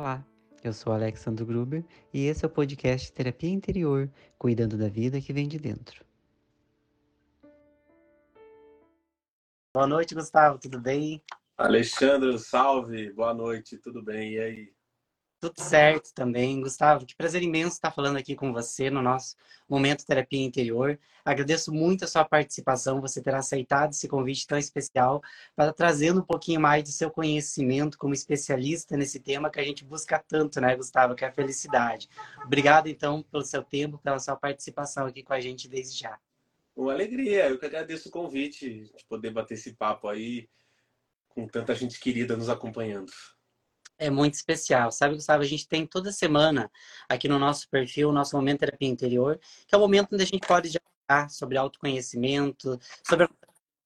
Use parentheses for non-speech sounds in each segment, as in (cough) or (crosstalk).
Olá, eu sou Alexandre Gruber e esse é o podcast Terapia Interior, cuidando da vida que vem de dentro. Boa noite, Gustavo, tudo bem? Alexandre, salve, boa noite, tudo bem? E aí? Tudo certo também, Gustavo. Que prazer imenso estar falando aqui com você no nosso Momento Terapia Interior. Agradeço muito a sua participação, você ter aceitado esse convite tão especial para trazendo um pouquinho mais do seu conhecimento como especialista nesse tema que a gente busca tanto, né, Gustavo, que é a felicidade. Obrigado, então, pelo seu tempo, pela sua participação aqui com a gente desde já. Uma alegria, eu que agradeço o convite de poder bater esse papo aí com tanta gente querida nos acompanhando é muito especial. Sabe, Gustavo, a gente tem toda semana aqui no nosso perfil, o nosso Momento Terapia Interior, que é o momento onde a gente pode falar sobre autoconhecimento, sobre o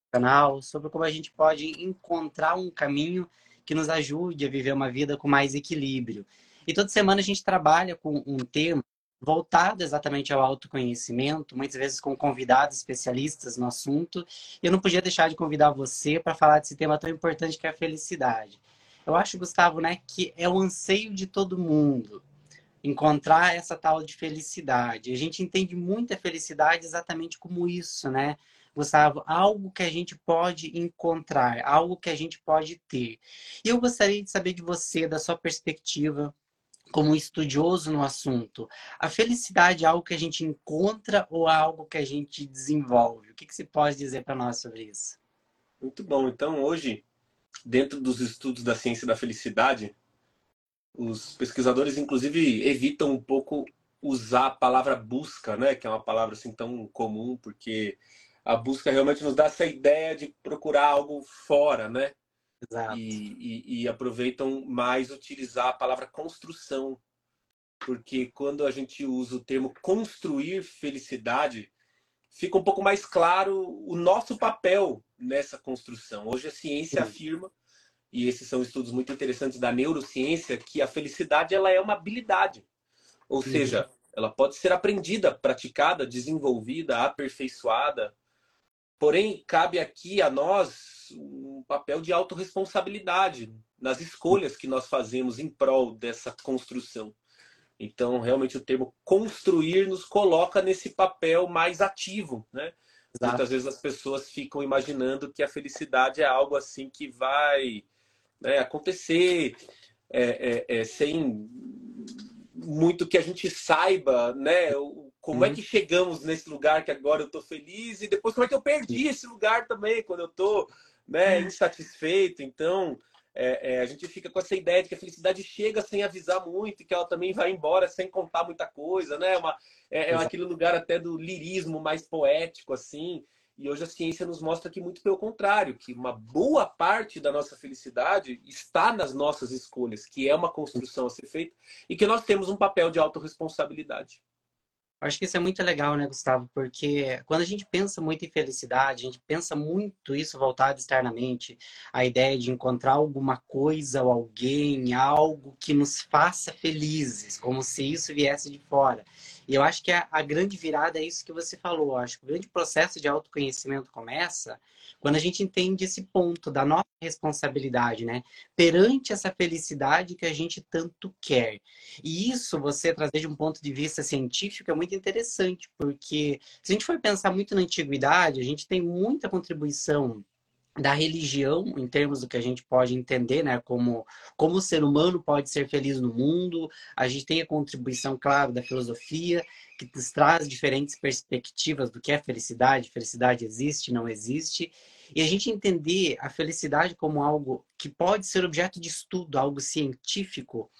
canal, sobre como a gente pode encontrar um caminho que nos ajude a viver uma vida com mais equilíbrio. E toda semana a gente trabalha com um tema voltado exatamente ao autoconhecimento, muitas vezes com convidados especialistas no assunto. E eu não podia deixar de convidar você para falar desse tema tão importante que é a felicidade. Eu acho, Gustavo, né, que é o anseio de todo mundo encontrar essa tal de felicidade. A gente entende muita felicidade exatamente como isso, né? Gustavo, algo que a gente pode encontrar, algo que a gente pode ter. E eu gostaria de saber de você, da sua perspectiva, como estudioso no assunto, a felicidade é algo que a gente encontra ou é algo que a gente desenvolve? O que, que você pode dizer para nós sobre isso? Muito bom. Então, hoje, dentro dos estudos da ciência da felicidade, os pesquisadores, inclusive, evitam um pouco usar a palavra busca, né? Que é uma palavra assim tão comum, porque a busca realmente nos dá essa ideia de procurar algo fora, né? Exato. E, e, e aproveitam mais utilizar a palavra construção, porque quando a gente usa o termo construir felicidade, fica um pouco mais claro o nosso papel nessa construção. Hoje a ciência Sim. afirma, e esses são estudos muito interessantes da neurociência, que a felicidade ela é uma habilidade. Ou Sim. seja, ela pode ser aprendida, praticada, desenvolvida, aperfeiçoada. Porém, cabe aqui a nós um papel de autorresponsabilidade nas escolhas que nós fazemos em prol dessa construção. Então, realmente, o termo construir nos coloca nesse papel mais ativo, né? Exato. Muitas vezes as pessoas ficam imaginando que a felicidade é algo assim que vai né, acontecer é, é, é, sem muito que a gente saiba, né? Como é uhum. é que chegamos nesse lugar que agora eu estou feliz e depois como é que eu perdi esse lugar também quando eu estou né, insatisfeito. Então, é, é, a gente fica com essa ideia de que a felicidade chega sem avisar muito e que ela também vai embora sem contar muita coisa, né? Uma, é, é aquele lugar até do lirismo mais poético, assim. E hoje a ciência nos mostra que muito pelo contrário, que uma boa parte da nossa felicidade está nas nossas escolhas, que é uma construção a ser feita e que nós temos um papel de autorresponsabilidade. Acho que isso é muito legal, né, Gustavo? Porque quando a gente pensa muito em felicidade, a gente pensa muito isso voltado externamente, a ideia de encontrar alguma coisa ou alguém, algo que nos faça felizes, como se isso viesse de fora. E eu acho que a, a grande virada é isso que você falou. Eu acho que o grande processo de autoconhecimento começa quando a gente entende esse ponto da nossa responsabilidade, né? Perante essa felicidade que a gente tanto quer. E isso você trazer de um ponto de vista científico é muito interessante, porque se a gente for pensar muito na antiguidade, a gente tem muita contribuição da religião, em termos do que a gente pode entender, né, como, como o ser humano pode ser feliz no mundo. A gente tem a contribuição, claro, da filosofia, que nos traz diferentes perspectivas do que é felicidade. Felicidade existe, não existe. E a gente entender a felicidade como algo que pode ser objeto de estudo, algo científico,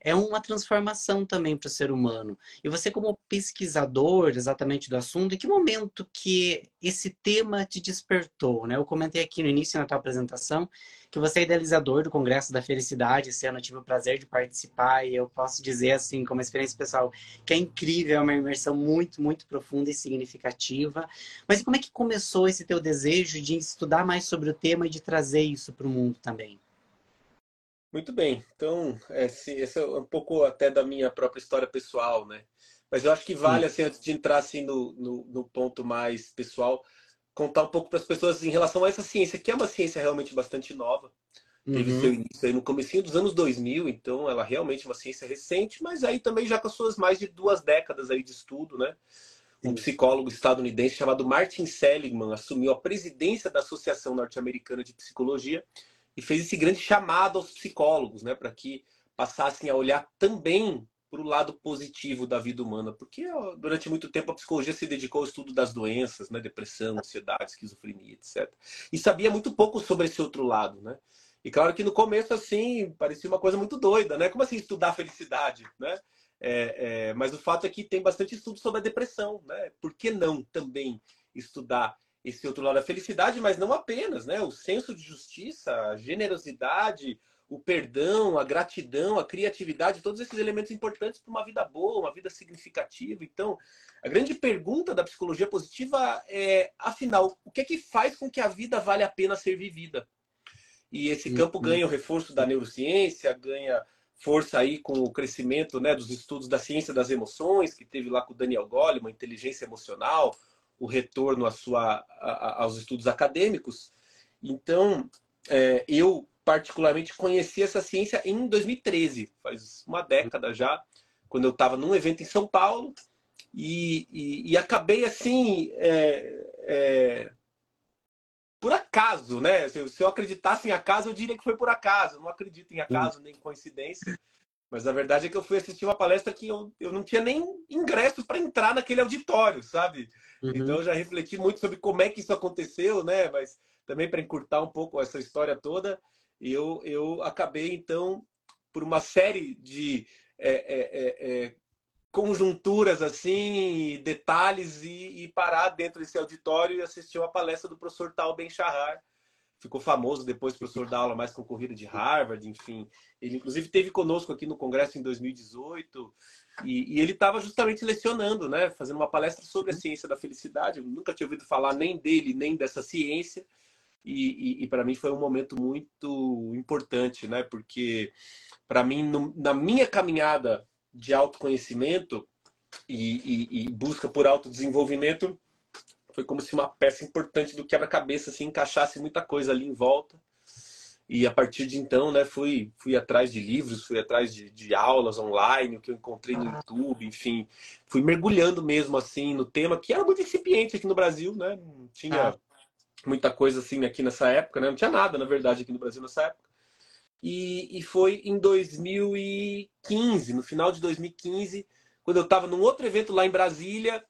é uma transformação também para o ser humano. E você, como pesquisador exatamente do assunto, em que momento que esse tema te despertou? Né? Eu comentei aqui no início na tua apresentação que você é idealizador do Congresso da Felicidade. Esse ano eu tive o prazer de participar e eu posso dizer, assim, como experiência pessoal, que é incrível, é uma imersão muito, muito profunda e significativa. Mas como é que começou esse teu desejo de estudar mais sobre o tema e de trazer isso para o mundo também? Muito bem. Então, esse, esse, é um pouco até da minha própria história pessoal, né? Mas eu acho que vale, assim, antes de entrar assim, no, no, no ponto mais pessoal, contar um pouco para as pessoas em relação a essa ciência, que é uma ciência realmente bastante nova. Teve Uhum. seu início aí no comecinho dos anos 2000, então ela realmente é uma ciência recente, mas aí também já com as suas mais de duas décadas aí de estudo, né? Um psicólogo estadunidense chamado Martin Seligman assumiu a presidência da Associação Norte-Americana de Psicologia e fez esse grande chamado aos psicólogos, né, para que passassem a olhar também para o lado positivo da vida humana, porque ó, durante muito tempo a psicologia se dedicou ao estudo das doenças, né, depressão, ansiedade, esquizofrenia, etc. E sabia muito pouco sobre esse outro lado, né? E claro que no começo assim parecia uma coisa muito doida, né? Como assim estudar a felicidade, né? É, é, mas o fato é que tem bastante estudo sobre a depressão, né? Por que não também estudar esse outro lado da felicidade, mas não apenas, né? O senso de justiça, a generosidade, o perdão, a gratidão, a criatividade, todos esses elementos importantes para uma vida boa, uma vida significativa. Então, a grande pergunta da psicologia positiva é, afinal, o que é que faz com que a vida vale a pena ser vivida? E esse campo ganha o reforço da neurociência, ganha força aí com o crescimento né, dos estudos da ciência das emoções, que teve lá com o Daniel Goleman, inteligência emocional, o retorno à sua, a- a- aos estudos acadêmicos. Então, é, eu particularmente conheci essa ciência em 2013, faz uma década já, quando eu estava num evento em São Paulo, e, e- e acabei assim, é, é, por acaso, né? Se eu, se eu acreditasse em acaso, eu diria que foi por acaso. Eu não acredito em acaso nem coincidência. Mas a verdade é que eu fui assistir uma palestra que eu, eu não tinha nem ingresso para entrar naquele auditório, sabe? Uhum. Então eu já refleti muito sobre como é que isso aconteceu, né? Mas também para encurtar um pouco essa história toda, eu, eu acabei então por uma série de é, é, é, é, conjunturas assim, detalhes e, e, parar dentro desse auditório e assistir uma palestra do professor Tal Ben Shahar. Ficou famoso depois, professor da aula mais concorrida de Harvard, enfim. Ele inclusive teve conosco aqui no congresso em 2018 e, e ele estava justamente lecionando, né, fazendo uma palestra sobre a ciência da felicidade. Eu nunca tinha ouvido falar nem dele nem dessa ciência. E, e, e para mim foi um momento muito importante, né? Porque para mim, no, na minha caminhada de autoconhecimento e, e, busca por autodesenvolvimento, foi como se uma peça importante do quebra-cabeça assim, encaixasse muita coisa ali em volta. E a partir de então, né, fui, fui atrás de livros, fui atrás de, de aulas online, o que eu encontrei no YouTube, enfim, fui mergulhando mesmo assim no tema que era muito incipiente aqui no Brasil, né? Não tinha ah muita coisa assim aqui nessa época, né? Não tinha nada, na verdade, aqui no Brasil nessa época. E, e foi em 2015, no final de 2015, quando eu estava num outro evento lá em Brasília,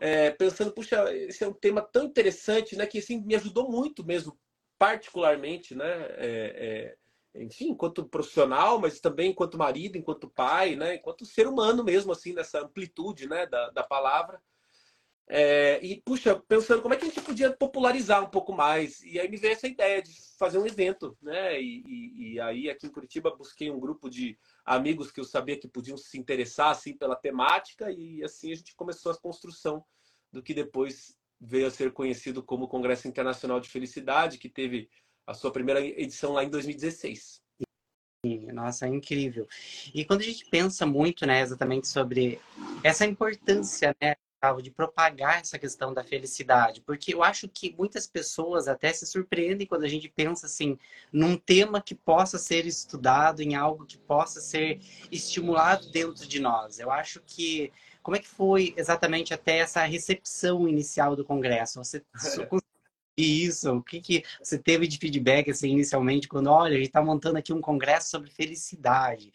é, pensando, puxa, esse é um tema tão interessante, né? Que assim, me ajudou muito mesmo, particularmente, né? É, é, enfim, enquanto profissional, mas também enquanto marido, enquanto pai, né? Enquanto ser humano mesmo, assim, nessa amplitude, né? Da, da palavra. É, e, puxa, pensando como é que a gente podia popularizar um pouco mais. E aí me veio essa ideia de fazer um evento, né? E, e, e, aí aqui em Curitiba busquei um grupo de amigos que eu sabia que podiam se interessar assim pela temática e assim a gente começou a construção do que depois veio a ser conhecido como Congresso Internacional de Felicidade, que teve a sua primeira edição lá em 2016. Nossa, é incrível. E quando a gente pensa muito, né, exatamente sobre essa importância, né, de propagar essa questão da felicidade, porque eu acho que muitas pessoas até se surpreendem quando a gente pensa assim num tema que possa ser estudado, em algo que possa ser estimulado dentro de nós. Eu acho que como é que foi exatamente até essa recepção inicial do congresso? Você (laughs) isso, o que, que você teve de feedback assim inicialmente quando olha, a gente está montando aqui um congresso sobre felicidade.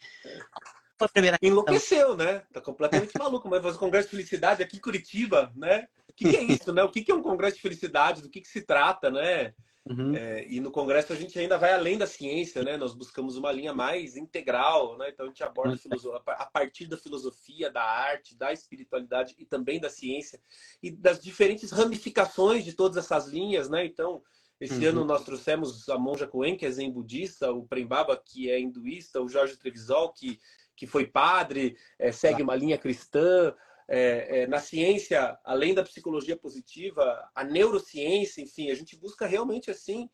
A primeira Enlouqueceu, né? Tá completamente (laughs) maluco, mas fazer um congresso de felicidade aqui em Curitiba, né? O que, que é isso, né? O que, que é um congresso de felicidade? Do que, que se trata, né? Uhum. É, e no congresso a gente ainda vai além da ciência, né? Nós buscamos uma linha mais integral, né? Então a gente aborda a, a partir da filosofia, da arte, da espiritualidade e também da ciência e das diferentes ramificações de todas essas linhas, né? Então esse uhum. ano nós trouxemos a monja Coen, que é zen budista, o Prembaba, que é hinduísta, o Jorge Trevisol, que que foi padre, é, segue uma linha cristã. É, é, na ciência, além da psicologia positiva, a neurociência, enfim, a gente busca realmente assim,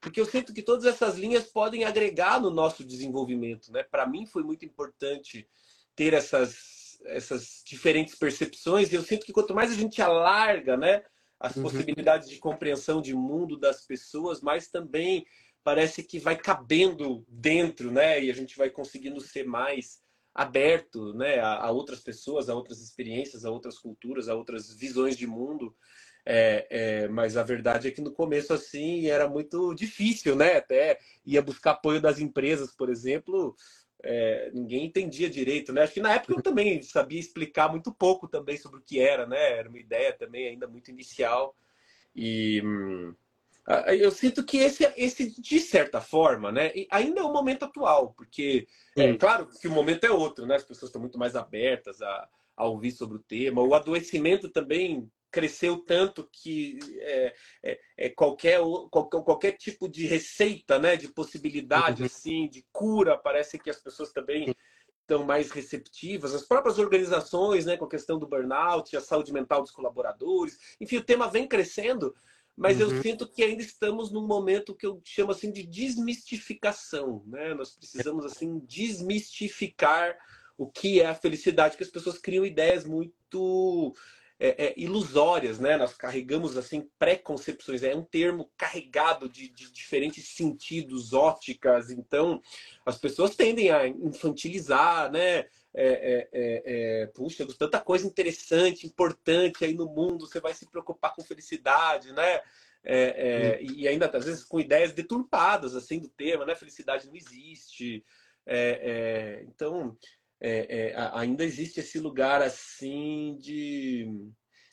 porque eu sinto que todas essas linhas podem agregar no nosso desenvolvimento, né? Para mim foi muito importante ter essas essas diferentes percepções e eu sinto que quanto mais a gente alarga, né, as uhum. possibilidades de compreensão de mundo das pessoas, mais também parece que vai cabendo dentro, né? E a gente vai conseguindo ser mais aberto, né, a, a outras pessoas, a outras experiências, a outras culturas, a outras visões de mundo. É, é, mas a verdade é que no começo assim era muito difícil, né? Até ia buscar apoio das empresas, por exemplo, é, ninguém entendia direito, né? Acho que na época eu também sabia explicar muito pouco também sobre o que era, né? Era uma ideia também ainda muito inicial e hum, eu sinto que esse, esse de certa forma, né? Ainda é o momento atual, porque é claro que o momento é outro, né? As pessoas estão muito mais abertas a, a ouvir sobre o tema. O adoecimento também cresceu tanto que é, é, é qualquer, qualquer, qualquer tipo de receita, né, de possibilidade uhum. assim, de cura, parece que as pessoas também estão mais receptivas. As próprias organizações, né, com a questão do burnout, a saúde mental dos colaboradores, enfim, o tema vem crescendo, mas uhum. eu sinto que ainda estamos num momento que eu chamo assim de desmistificação, né? Nós precisamos assim desmistificar o que é a felicidade, que as pessoas criam ideias muito é, é, ilusórias, né? Nós carregamos assim preconcepções, é um termo carregado de, de, diferentes sentidos, óticas. Então, as pessoas tendem a infantilizar, né? É, é, é, é puxa, tanta coisa interessante, importante aí no mundo, você vai se preocupar com felicidade, né? É, e ainda às vezes com ideias deturpadas assim do tema, né? Felicidade não existe. então é, é, ainda existe esse lugar assim de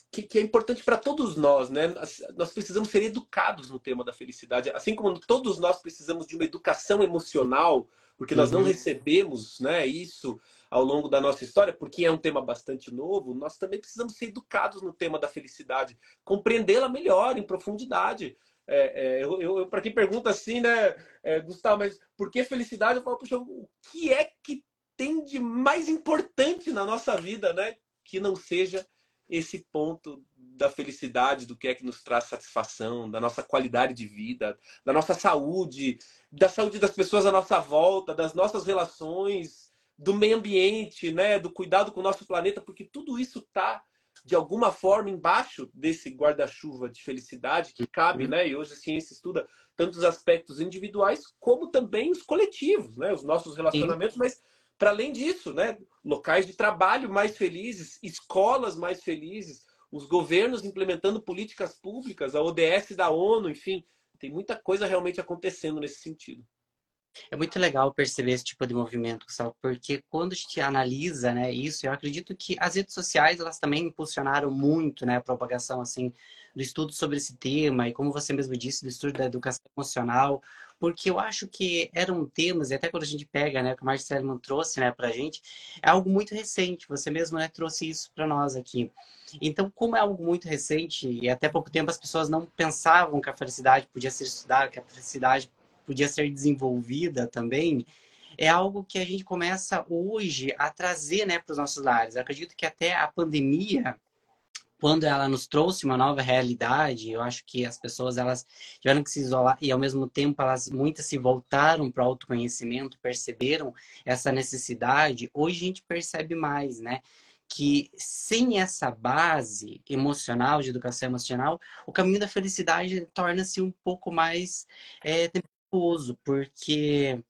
que, que é importante para todos nós, né? Nós precisamos ser educados no tema da felicidade, assim como todos nós precisamos de uma educação emocional, porque nós uhum. não recebemos, né, isso ao longo da nossa história, porque é um tema bastante novo, nós também precisamos ser educados no tema da felicidade, compreendê-la melhor, em profundidade. É, é, eu, eu para quem pergunta assim, né, é, Gustavo, mas por que felicidade? Eu falo, puxa, o que é que tem de mais importante na nossa vida, né? Que não seja esse ponto da felicidade, do que é que nos traz satisfação, da nossa qualidade de vida, da nossa saúde, da saúde das pessoas à nossa volta, das nossas relações, do meio ambiente, né, do cuidado com o nosso planeta, porque tudo isso está de alguma forma embaixo desse guarda-chuva de felicidade que cabe, uhum. né? E hoje a ciência estuda tantos aspectos individuais como também os coletivos, né? Os nossos relacionamentos, Sim. mas para além disso, né, locais de trabalho mais felizes, escolas mais felizes, os governos implementando políticas públicas, a ODS da ONU, enfim, tem muita coisa realmente acontecendo nesse sentido. É muito legal perceber esse tipo de movimento, Sal, porque quando a gente analisa, né, isso, eu acredito que as redes sociais elas também impulsionaram muito, né, a propagação assim do estudo sobre esse tema e como você mesmo disse, do estudo da educação emocional, porque eu acho que eram temas, e até quando a gente pega, né, que o Marcelo trouxe, né, pra gente, é algo muito recente, você mesmo, né, trouxe isso para nós aqui. Então, como é algo muito recente, e até pouco tempo as pessoas não pensavam que a felicidade podia ser estudada, que a felicidade podia ser desenvolvida também, é algo que a gente começa hoje a trazer né, para os nossos lares. Eu acredito que até a pandemia quando ela nos trouxe uma nova realidade, eu acho que as pessoas elas tiveram que se isolar e ao mesmo tempo elas muitas se voltaram para o autoconhecimento, perceberam essa necessidade. Hoje a gente percebe mais, né? Que sem essa base emocional, de educação emocional, o caminho da felicidade torna-se um pouco mais é, temposo, porque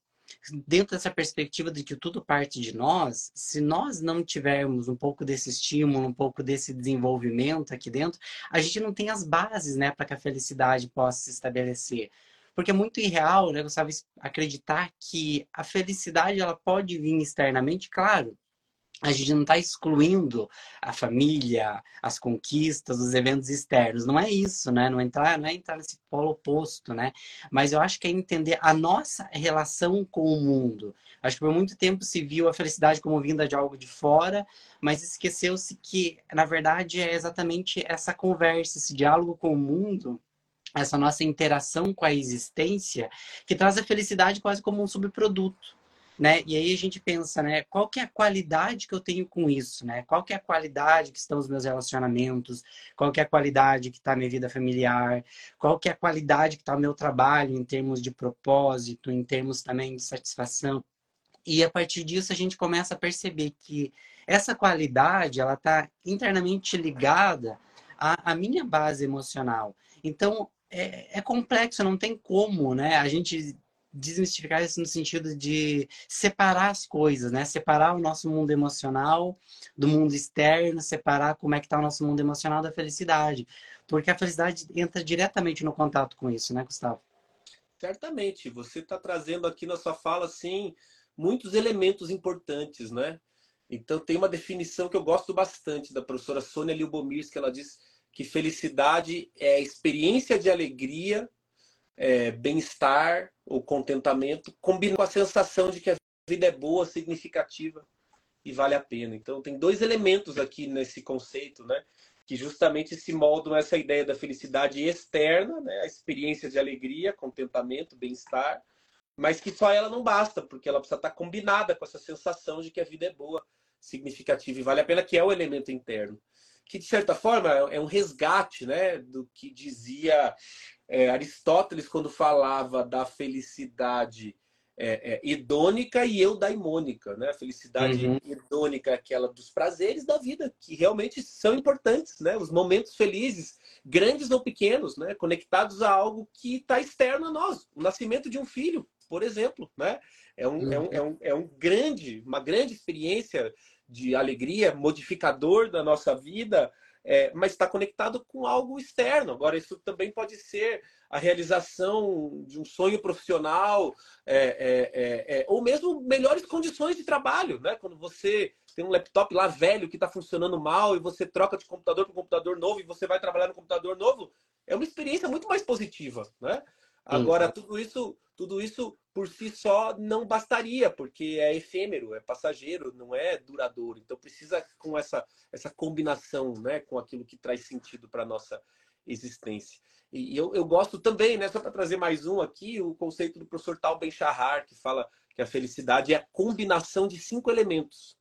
dentro dessa perspectiva de que tudo parte de nós, se nós não tivermos um pouco desse estímulo, um pouco desse desenvolvimento aqui dentro, a gente não tem as bases, né, para que a felicidade possa se estabelecer. Porque é muito irreal, né, Gustavo, acreditar que a felicidade ela pode vir externamente, claro, a gente não está excluindo a família, as conquistas, os eventos externos. Não é isso, né? Não, entrar, não é entrar nesse polo oposto, né? Mas eu acho que é entender a nossa relação com o mundo. Acho que por muito tempo se viu a felicidade como vinda de algo de fora, mas esqueceu-se que, na verdade, é exatamente essa conversa, esse diálogo com o mundo essa nossa interação com a existência que traz a felicidade quase como um subproduto né? E aí a gente pensa, né? Qual que é a qualidade que eu tenho com isso, né? Qual que é a qualidade que estão os meus relacionamentos? Qual que é a qualidade que está a minha vida familiar? Qual que é a qualidade que está o meu trabalho em termos de propósito, em termos também de satisfação? E a partir disso a gente começa a perceber que essa qualidade ela está internamente ligada à, à minha base emocional. Então, é, é complexo, não tem como, né? A gente desmistificar isso no sentido de separar as coisas, né? Separar o nosso mundo emocional do mundo externo, separar como é que está o nosso mundo emocional da felicidade. Porque a felicidade entra diretamente no contato com isso, né, Gustavo? Certamente. Você está trazendo aqui na sua fala, assim, muitos elementos importantes, né? Então, tem uma definição que eu gosto bastante da professora Sônia Liubomirs, que ela diz que felicidade é experiência de alegria é, bem-estar ou contentamento, combina com a sensação de que a vida é boa, significativa e vale a pena. Então, tem dois elementos aqui nesse conceito, né? Que justamente se moldam essa ideia da felicidade externa, né? A experiência de alegria, contentamento, bem-estar, mas que só ela não basta, porque ela precisa estar combinada com essa sensação de que a vida é boa, significativa e vale a pena, que é o elemento interno. Que, de certa forma, é um resgate né, do que dizia é, Aristóteles, quando falava da felicidade é, é, hedônica e eudaimônica, né? A felicidade uhum. hedônica é aquela dos prazeres da vida, que realmente são importantes, né? Os momentos felizes, grandes ou pequenos, né? Conectados a algo que está externo a nós. O nascimento de um filho, por exemplo, né? É um, uhum. é um, é um, é um grande, uma grande experiência de alegria, modificador da nossa vida, é, mas está conectado com algo externo. Agora, isso também pode ser a realização de um sonho profissional, é, é, é, é ou mesmo melhores condições de trabalho, né? Quando você tem um laptop lá velho que está funcionando mal e você troca de computador para computador novo e você vai trabalhar no computador novo, é uma experiência muito mais positiva, né? Agora, tudo isso, tudo isso por si só não bastaria, porque é efêmero, é passageiro, não é duradouro. Então precisa com essa, essa combinação, né, com aquilo que traz sentido para nossa existência. E eu, eu gosto também, né, só para trazer mais um aqui, o conceito do professor Tal Ben-Shahar, que fala que a felicidade é a combinação de cinco elementos.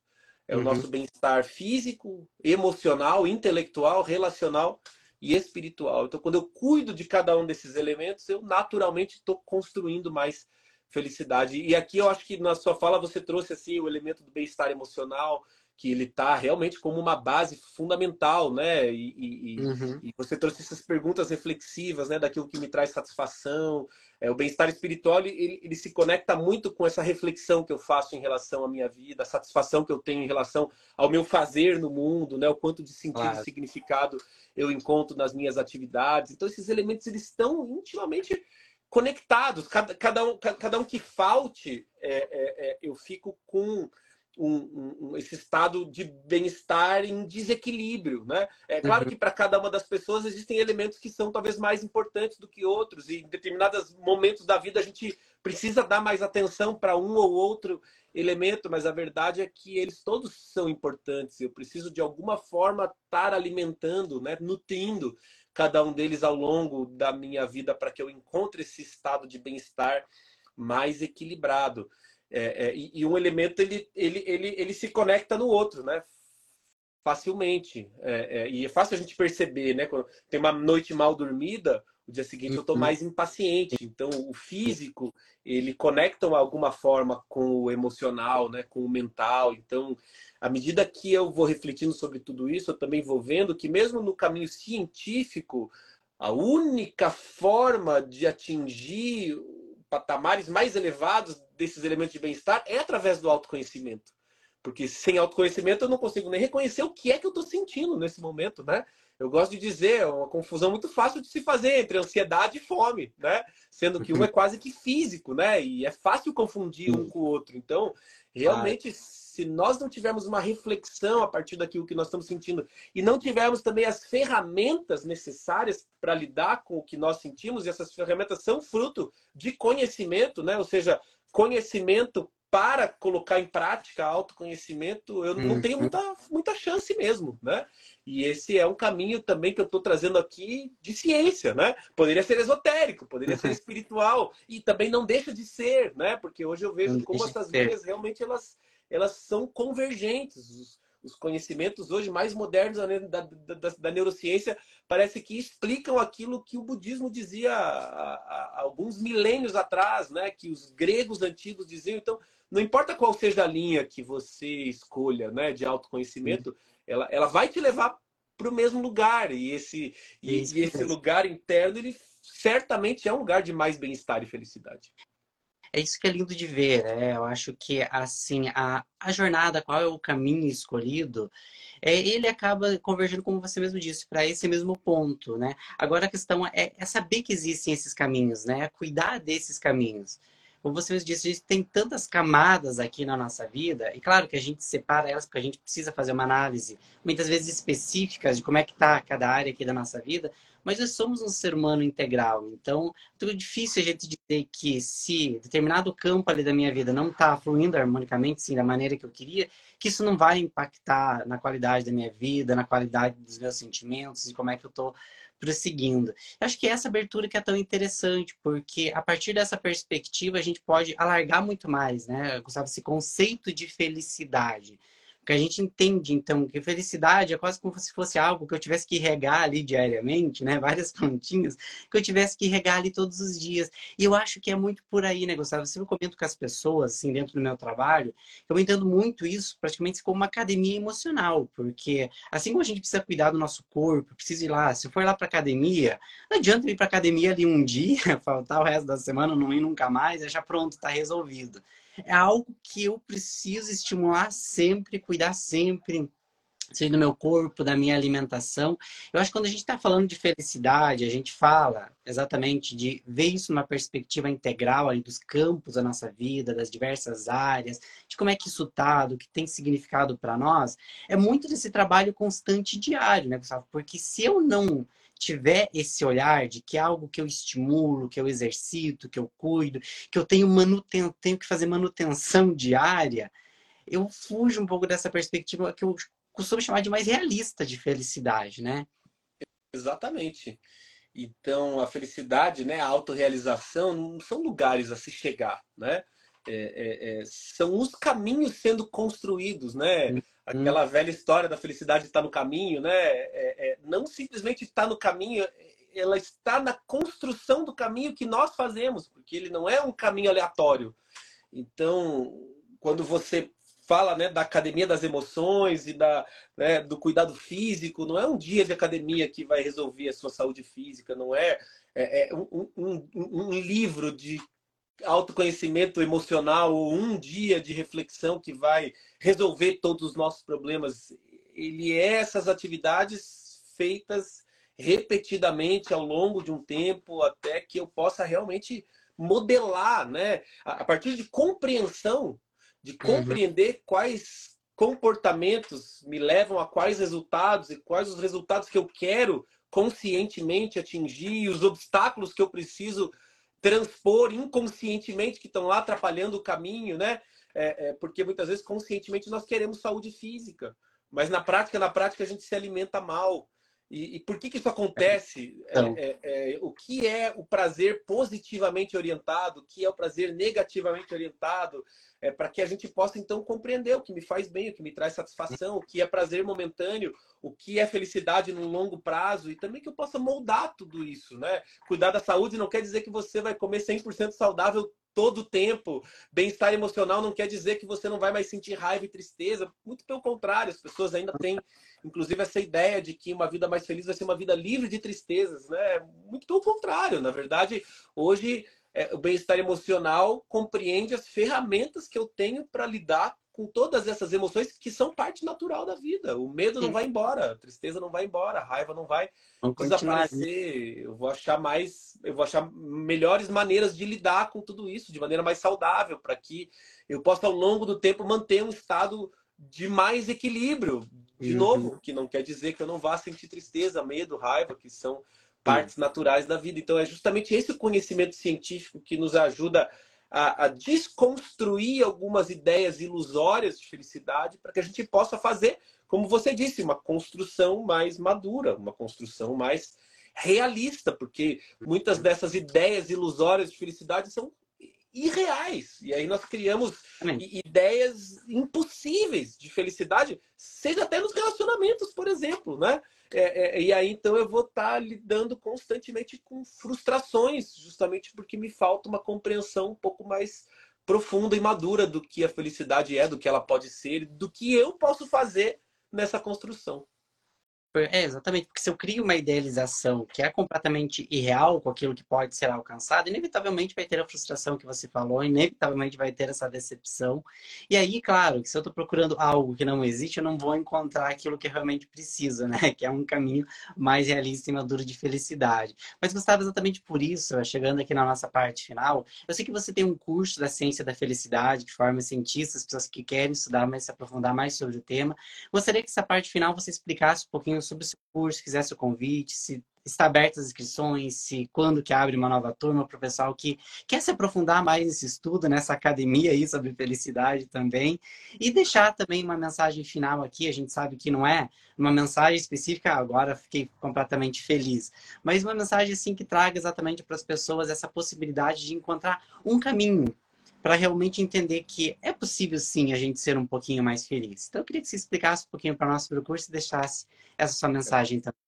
É uhum. o nosso bem-estar físico, emocional, intelectual, relacional e espiritual. Então, quando eu cuido de cada um desses elementos, eu naturalmente estou construindo mais felicidade. E aqui eu acho que na sua fala você trouxe assim o elemento do bem-estar emocional, que ele está realmente como uma base fundamental, né? E, e, uhum. e, você trouxe essas perguntas reflexivas, né? Daquilo que me traz satisfação. É, o bem-estar espiritual ele, ele, se conecta muito com essa reflexão que eu faço em relação à minha vida, a satisfação que eu tenho em relação ao meu fazer no mundo, né? O quanto de sentido claro. e significado eu encontro nas minhas atividades. Então esses elementos eles estão intimamente conectados. Cada, cada, um, cada um que falte, é, é, é eu fico com um, um, esse estado de bem-estar em desequilíbrio, né? É claro uhum. que para cada uma das pessoas existem elementos que são talvez mais importantes do que outros e em determinados momentos da vida a gente precisa dar mais atenção para um ou outro elemento, mas a verdade é que eles todos são importantes. Eu preciso de alguma forma estar alimentando, né, nutrindo cada um deles ao longo da minha vida para que eu encontre esse estado de bem-estar mais equilibrado. É, é, e, um elemento ele, ele, ele, ele se conecta no outro, né? Facilmente. É, é, e é fácil a gente perceber, né? Quando tem uma noite mal dormida, o dia seguinte eu estou uhum. mais impaciente. Então, o físico, ele conecta de alguma forma com o emocional, né? com o mental. Então, à medida que eu vou refletindo sobre tudo isso, eu também vou vendo que mesmo no caminho científico, a única forma de atingir patamares mais elevados desses elementos de bem-estar é através do autoconhecimento. Porque sem autoconhecimento eu não consigo nem reconhecer o que é que eu estou sentindo nesse momento, né? Eu gosto de dizer, é uma confusão muito fácil de se fazer entre ansiedade e fome, né? Sendo que um é quase que físico, né? E é fácil confundir um com o outro. Então, realmente, se nós não tivermos uma reflexão a partir daquilo que nós estamos sentindo e não tivermos também as ferramentas necessárias para lidar com o que nós sentimos, e essas ferramentas são fruto de conhecimento, né? Ou seja, conhecimento para colocar em prática autoconhecimento, eu não tenho uhum. muita, muita chance mesmo, né? E esse é um caminho também que eu estou trazendo aqui de ciência, né? Poderia ser esotérico, poderia ser (laughs) espiritual, e também não deixa de ser, né? Porque hoje eu vejo como essas linhas realmente elas, elas são convergentes. Os, os conhecimentos hoje mais modernos da, da, da, neurociência parece que explicam aquilo que o budismo dizia há, há, alguns milênios atrás, né? Que os gregos antigos diziam. Então, não importa qual seja a linha que você escolha, né, de autoconhecimento, ela, ela vai te levar para o mesmo lugar. E esse, e, e esse lugar interno, ele certamente é um lugar de mais bem-estar e felicidade. É isso que é lindo de ver, né? Eu acho que assim a, a jornada, qual é o caminho escolhido, é, ele acaba convergindo, como você mesmo disse, para esse mesmo ponto, né? Agora a questão é, é, saber que existem esses caminhos, né? É cuidar desses caminhos. Como você mesmo disse, tem tantas camadas aqui na nossa vida, e claro que a gente separa elas porque a gente precisa fazer uma análise, muitas vezes específicas de como é que está cada área aqui da nossa vida, mas nós somos um ser humano integral. Então, é difícil a gente dizer que se determinado campo ali da minha vida não está fluindo harmonicamente, sim, da maneira que eu queria, que isso não vai impactar na qualidade da minha vida, na qualidade dos meus sentimentos e como é que eu estou prosseguindo. Eu acho que essa abertura que é tão interessante, porque a partir dessa perspectiva a gente pode alargar muito mais, né, Gustavo, esse conceito de felicidade. Porque a gente entende, então, que felicidade é quase como se fosse algo que eu tivesse que regar ali diariamente, né? (laughs) Várias plantinhas que eu tivesse que regar ali todos os dias. E eu acho que é muito por aí, né, Gustavo? Eu comento com as pessoas, assim, dentro do meu trabalho, eu entendo muito isso praticamente como uma academia emocional, porque assim como a gente precisa cuidar do nosso corpo, precisa ir lá, se for lá para academia, não adianta ir para academia ali um (laughs) dia, faltar o resto da semana, não ir nunca mais, já pronto, está resolvido é algo que eu preciso estimular sempre, cuidar sempre, seja do meu corpo, da minha alimentação. Eu acho que quando a gente está falando de felicidade, a gente fala exatamente de ver isso numa perspectiva integral ali dos campos da nossa vida, das diversas áreas, de como é que isso está, do que tem significado para nós. É muito desse trabalho constante diário, né, Gustavo? Porque se eu não tiver esse olhar de que é algo que eu estimulo, que eu exercito, que eu cuido, que eu tenho, manuten tenho que fazer manutenção diária, eu fujo um pouco dessa perspectiva que eu costumo chamar de mais realista de felicidade, né? Exatamente. Então, a felicidade, né, a autorrealização não são lugares a se chegar, né? É, é, é, são os caminhos sendo construídos, né? Uhum. Aquela velha história da felicidade está no caminho, né? É, é, não simplesmente está no caminho, ela está na construção do caminho que nós fazemos, porque ele não é um caminho aleatório. Então, quando você fala né, da academia das emoções e da, né, do cuidado físico, não é um dia de academia que vai resolver a sua saúde física, não é, é, é um, um, um livro de autoconhecimento emocional ou um dia de reflexão que vai resolver todos os nossos problemas. Ele é essas atividades feitas repetidamente ao longo de um tempo até que eu possa realmente modelar, né? A partir de compreensão, de uhum. compreender uhum. quais comportamentos me levam a quais resultados e quais os resultados que eu quero conscientemente atingir e os obstáculos que eu preciso transpor inconscientemente que estão lá atrapalhando o caminho, né? É, é, porque muitas vezes conscientemente nós queremos saúde física, mas na prática, na prática a gente se alimenta mal. E, e por que, que isso acontece? Então. É, é, o que é o prazer positivamente orientado? O que é o prazer negativamente orientado? É, para que a gente possa então compreender o que me faz bem, o que me traz satisfação, o que é prazer momentâneo, o que é felicidade no longo prazo e também que eu possa moldar tudo isso, né? Cuidar da saúde não quer dizer que você vai comer 100% saudável todo o tempo. Bem-estar emocional não quer dizer que você não vai mais sentir raiva e tristeza. Muito pelo contrário, as pessoas ainda têm, inclusive, essa ideia de que uma vida mais feliz vai ser uma vida livre de tristezas, né? Muito pelo contrário. Na verdade, hoje é, o bem-estar emocional compreende as ferramentas que eu tenho para lidar com todas essas emoções que são parte natural da vida. O medo não vai embora, a tristeza não vai embora, a raiva não vai desaparecer. Eu vou achar mais, eu vou achar melhores maneiras de lidar com tudo isso, de maneira mais saudável, para que eu possa ao longo do tempo manter um estado de mais equilíbrio. De uhum. novo, que não quer dizer que eu não vá sentir tristeza, medo, raiva, que são partes naturais da vida. Então, é justamente esse conhecimento científico que nos ajuda a, a desconstruir algumas ideias ilusórias de felicidade para que a gente possa fazer, como você disse, uma construção mais madura, uma construção mais realista, porque muitas dessas ideias ilusórias de felicidade são irreais. E aí nós criamos Amém. ideias impossíveis de felicidade, seja até nos relacionamentos, por exemplo, né? É, é, e aí então eu vou estar tá lidando constantemente com frustrações, justamente porque me falta uma compreensão um pouco mais profunda e madura do que a felicidade é, do que ela pode ser, do que eu posso fazer nessa construção. É, exatamente, porque se eu crio uma idealização que é completamente irreal com aquilo que pode ser alcançado, inevitavelmente vai ter a frustração que você falou, inevitavelmente vai ter essa decepção. E aí, claro, se eu estou procurando algo que não existe, eu não vou encontrar aquilo que eu realmente preciso, né? (laughs) Que é um caminho mais realista e maduro de felicidade. Mas, Gustavo, exatamente por isso, chegando aqui na nossa parte final, eu sei que você tem um curso da ciência da felicidade que forma cientistas, pessoas que querem estudar mais, se aprofundar mais sobre o tema. Gostaria que essa parte final você explicasse um pouquinho sobre o seu curso, fizesse o convite, se está aberto as inscrições, se quando que abre uma nova turma para o pessoal que quer se aprofundar mais nesse estudo, nessa academia aí sobre felicidade também. E deixar também uma mensagem final aqui, a gente sabe que não é uma mensagem específica, agora fiquei completamente feliz, mas uma mensagem assim que traga exatamente para as pessoas essa possibilidade de encontrar um caminho para realmente entender que é possível sim a gente ser um pouquinho mais feliz. Então eu queria que você explicasse um pouquinho para o curso e deixasse essa sua mensagem também.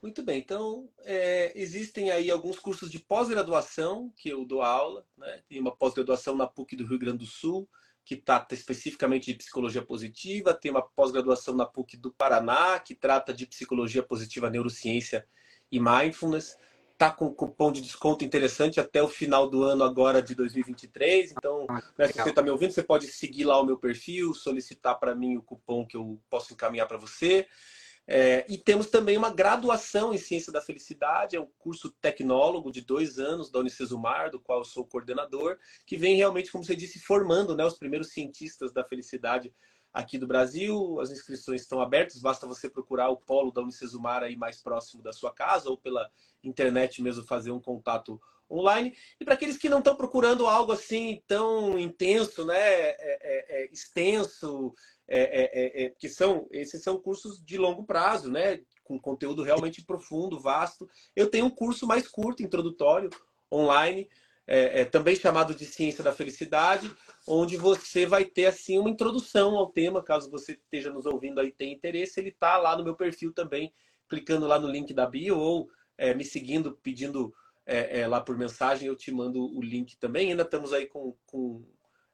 Muito bem, então é, existem aí alguns cursos de pós-graduação que eu dou aula, né? Tem uma pós-graduação na PUC do Rio Grande do Sul, que trata especificamente de psicologia positiva, tem uma pós-graduação na PUC do Paraná, que trata de psicologia positiva, neurociência e mindfulness tá com cupom de desconto interessante até o final do ano agora de 2023. Então, ah, né, se você está me ouvindo, você pode seguir lá o meu perfil, solicitar para mim o cupom que eu posso encaminhar para você. É, e temos também uma graduação em Ciência da Felicidade, é um curso tecnólogo de dois anos da Unicesumar, do qual eu sou coordenador, que vem realmente, como você disse, formando né, os primeiros cientistas da felicidade aqui do Brasil. As inscrições estão abertas, basta você procurar o polo da Unicesumar aí mais próximo da sua casa ou pela internet mesmo fazer um contato online. E para aqueles que não estão procurando algo assim tão intenso, né, é, é, é, extenso, é, é, é, que são esses são cursos de longo prazo, né, com conteúdo realmente profundo, vasto. Eu tenho um curso mais curto, introdutório, online, também chamado de Ciência da Felicidade, onde você vai ter assim uma introdução ao tema, caso você esteja nos ouvindo aí tenha interesse, ele está lá no meu perfil também, clicando lá no link da bio ou é, me seguindo, pedindo é, é, lá por mensagem, eu te mando o link também. Ainda estamos aí com, com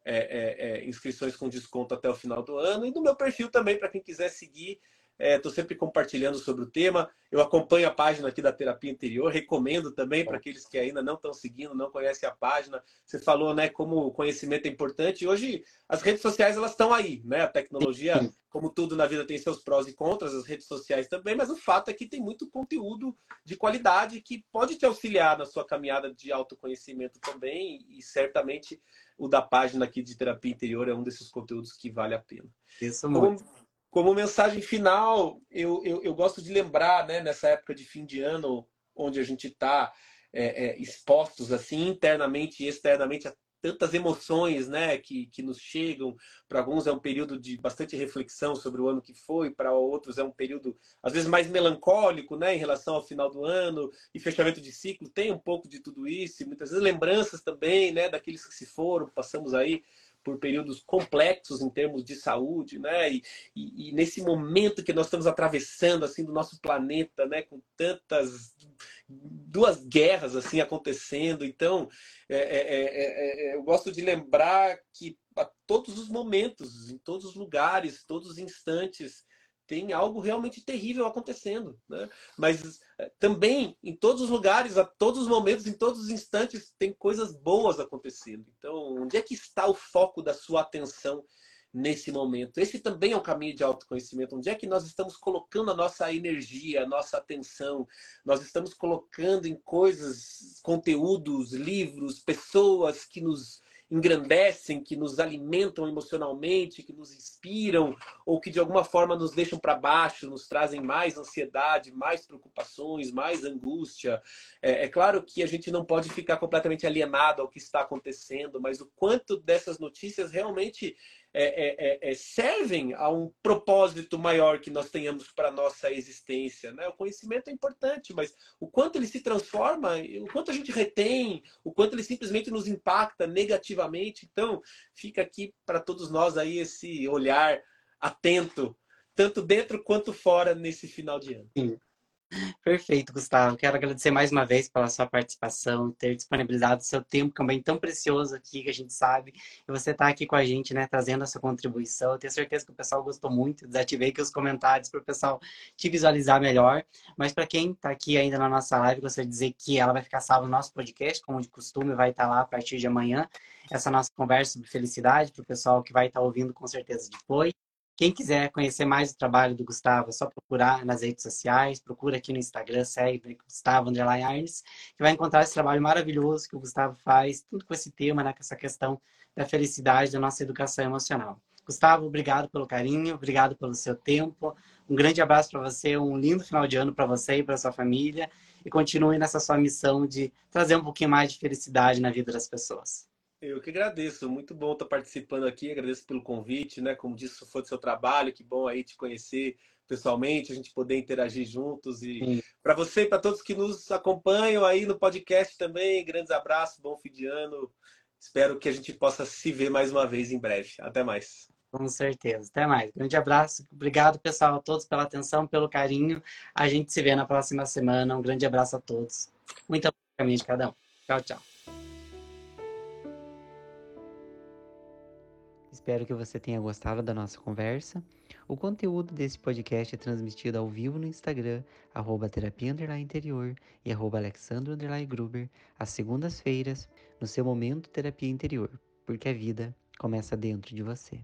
é, é, inscrições com desconto até o final do ano. E no meu perfil também, para quem quiser seguir, Estou é, sempre compartilhando sobre o tema. Eu acompanho a página aqui da Terapia Interior, recomendo também para aqueles que ainda não estão seguindo, não conhecem a página. Você falou, né, como o conhecimento é importante. Hoje as redes sociais elas estão aí, né? A tecnologia, como tudo na vida, tem seus prós e contras, as redes sociais também. Mas o fato é que tem muito conteúdo de qualidade que pode te auxiliar na sua caminhada de autoconhecimento também. E certamente o da página aqui de Terapia Interior é um desses conteúdos que vale a pena. Isso muito. Como como mensagem final, eu, eu, eu, gosto de lembrar, né, nessa época de fim de ano, onde a gente está é, é, expostos assim internamente e externamente a tantas emoções né, que, que nos chegam. Para alguns é um período de bastante reflexão sobre o ano que foi, para outros é um período, às vezes, mais melancólico né, em relação ao final do ano e fechamento de ciclo. Tem um pouco de tudo isso, e muitas vezes lembranças também né, daqueles que se foram. Passamos aí por períodos complexos em termos de saúde, né? E, e, e, nesse momento que nós estamos atravessando assim do nosso planeta, né? Com tantas duas guerras assim acontecendo, então é, é, é, é eu gosto de lembrar que a todos os momentos, em todos os lugares, todos os instantes tem algo realmente terrível acontecendo. Né? Mas eh, também, em todos os lugares, a todos os momentos, em todos os instantes, tem coisas boas acontecendo. Então, onde é que está o foco da sua atenção nesse momento? Esse também é um caminho de autoconhecimento. Onde é que nós estamos colocando a nossa energia, a nossa atenção? Nós estamos colocando em coisas, conteúdos, livros, pessoas que nos engrandecem, que nos alimentam emocionalmente, que nos inspiram ou que de alguma forma nos deixam para baixo, nos trazem mais ansiedade, mais preocupações, mais angústia. É, é, claro que a gente não pode ficar completamente alienado ao que está acontecendo, mas o quanto dessas notícias realmente é, é, é, é, servem a um propósito maior que nós tenhamos para a nossa existência. Né? O conhecimento é importante, mas o quanto ele se transforma, o quanto a gente retém, o quanto ele simplesmente nos impacta negativamente. Então, fica aqui para todos nós aí esse olhar atento, tanto dentro quanto fora nesse final de ano. Sim. Perfeito, Gustavo. Quero agradecer mais uma vez pela sua participação, ter disponibilizado seu tempo também tão precioso aqui, que a gente sabe, e você estar tá aqui com a gente, né, trazendo a sua contribuição. Eu tenho certeza que o pessoal gostou muito. Desativei aqui os comentários para o pessoal te visualizar melhor. Mas para quem está aqui ainda na nossa live, gostaria de dizer que ela vai ficar salva no nosso podcast, como de costume, vai estar tá lá a partir de amanhã. Essa nossa conversa sobre felicidade, para o pessoal que vai estar tá ouvindo com certeza depois. Quem quiser conhecer mais o trabalho do Gustavo, é só procurar nas redes sociais, procura aqui no Instagram, segue Gustavo Underline Arnes, que vai encontrar esse trabalho maravilhoso que o Gustavo faz, tudo com esse tema, né, com essa questão da felicidade, da nossa educação emocional. Gustavo, obrigado pelo carinho, obrigado pelo seu tempo. Um grande abraço para você, um lindo final de ano para você e para sua família. E continue nessa sua missão de trazer um pouquinho mais de felicidade na vida das pessoas. Eu que agradeço, muito bom estar participando aqui, agradeço pelo convite, né? Como disse, foi do seu trabalho, que bom aí te conhecer pessoalmente, a gente poder interagir juntos e para você e para todos que nos acompanham aí no podcast também, grandes abraços, bom fim de ano. Espero que a gente possa se ver mais uma vez em breve. Até mais. Com certeza. Até mais. Grande abraço. Obrigado, pessoal, a todos pela atenção, pelo carinho. A gente se vê na próxima semana. Um grande abraço a todos. Muito obrigado cada um. Tchau, tchau. Espero que você tenha gostado da nossa conversa. O conteúdo desse podcast é transmitido ao vivo no Instagram, arroba terapia interior e arroba alexandro gruber, às segundas-feiras, no seu momento terapia interior, porque a vida começa dentro de você.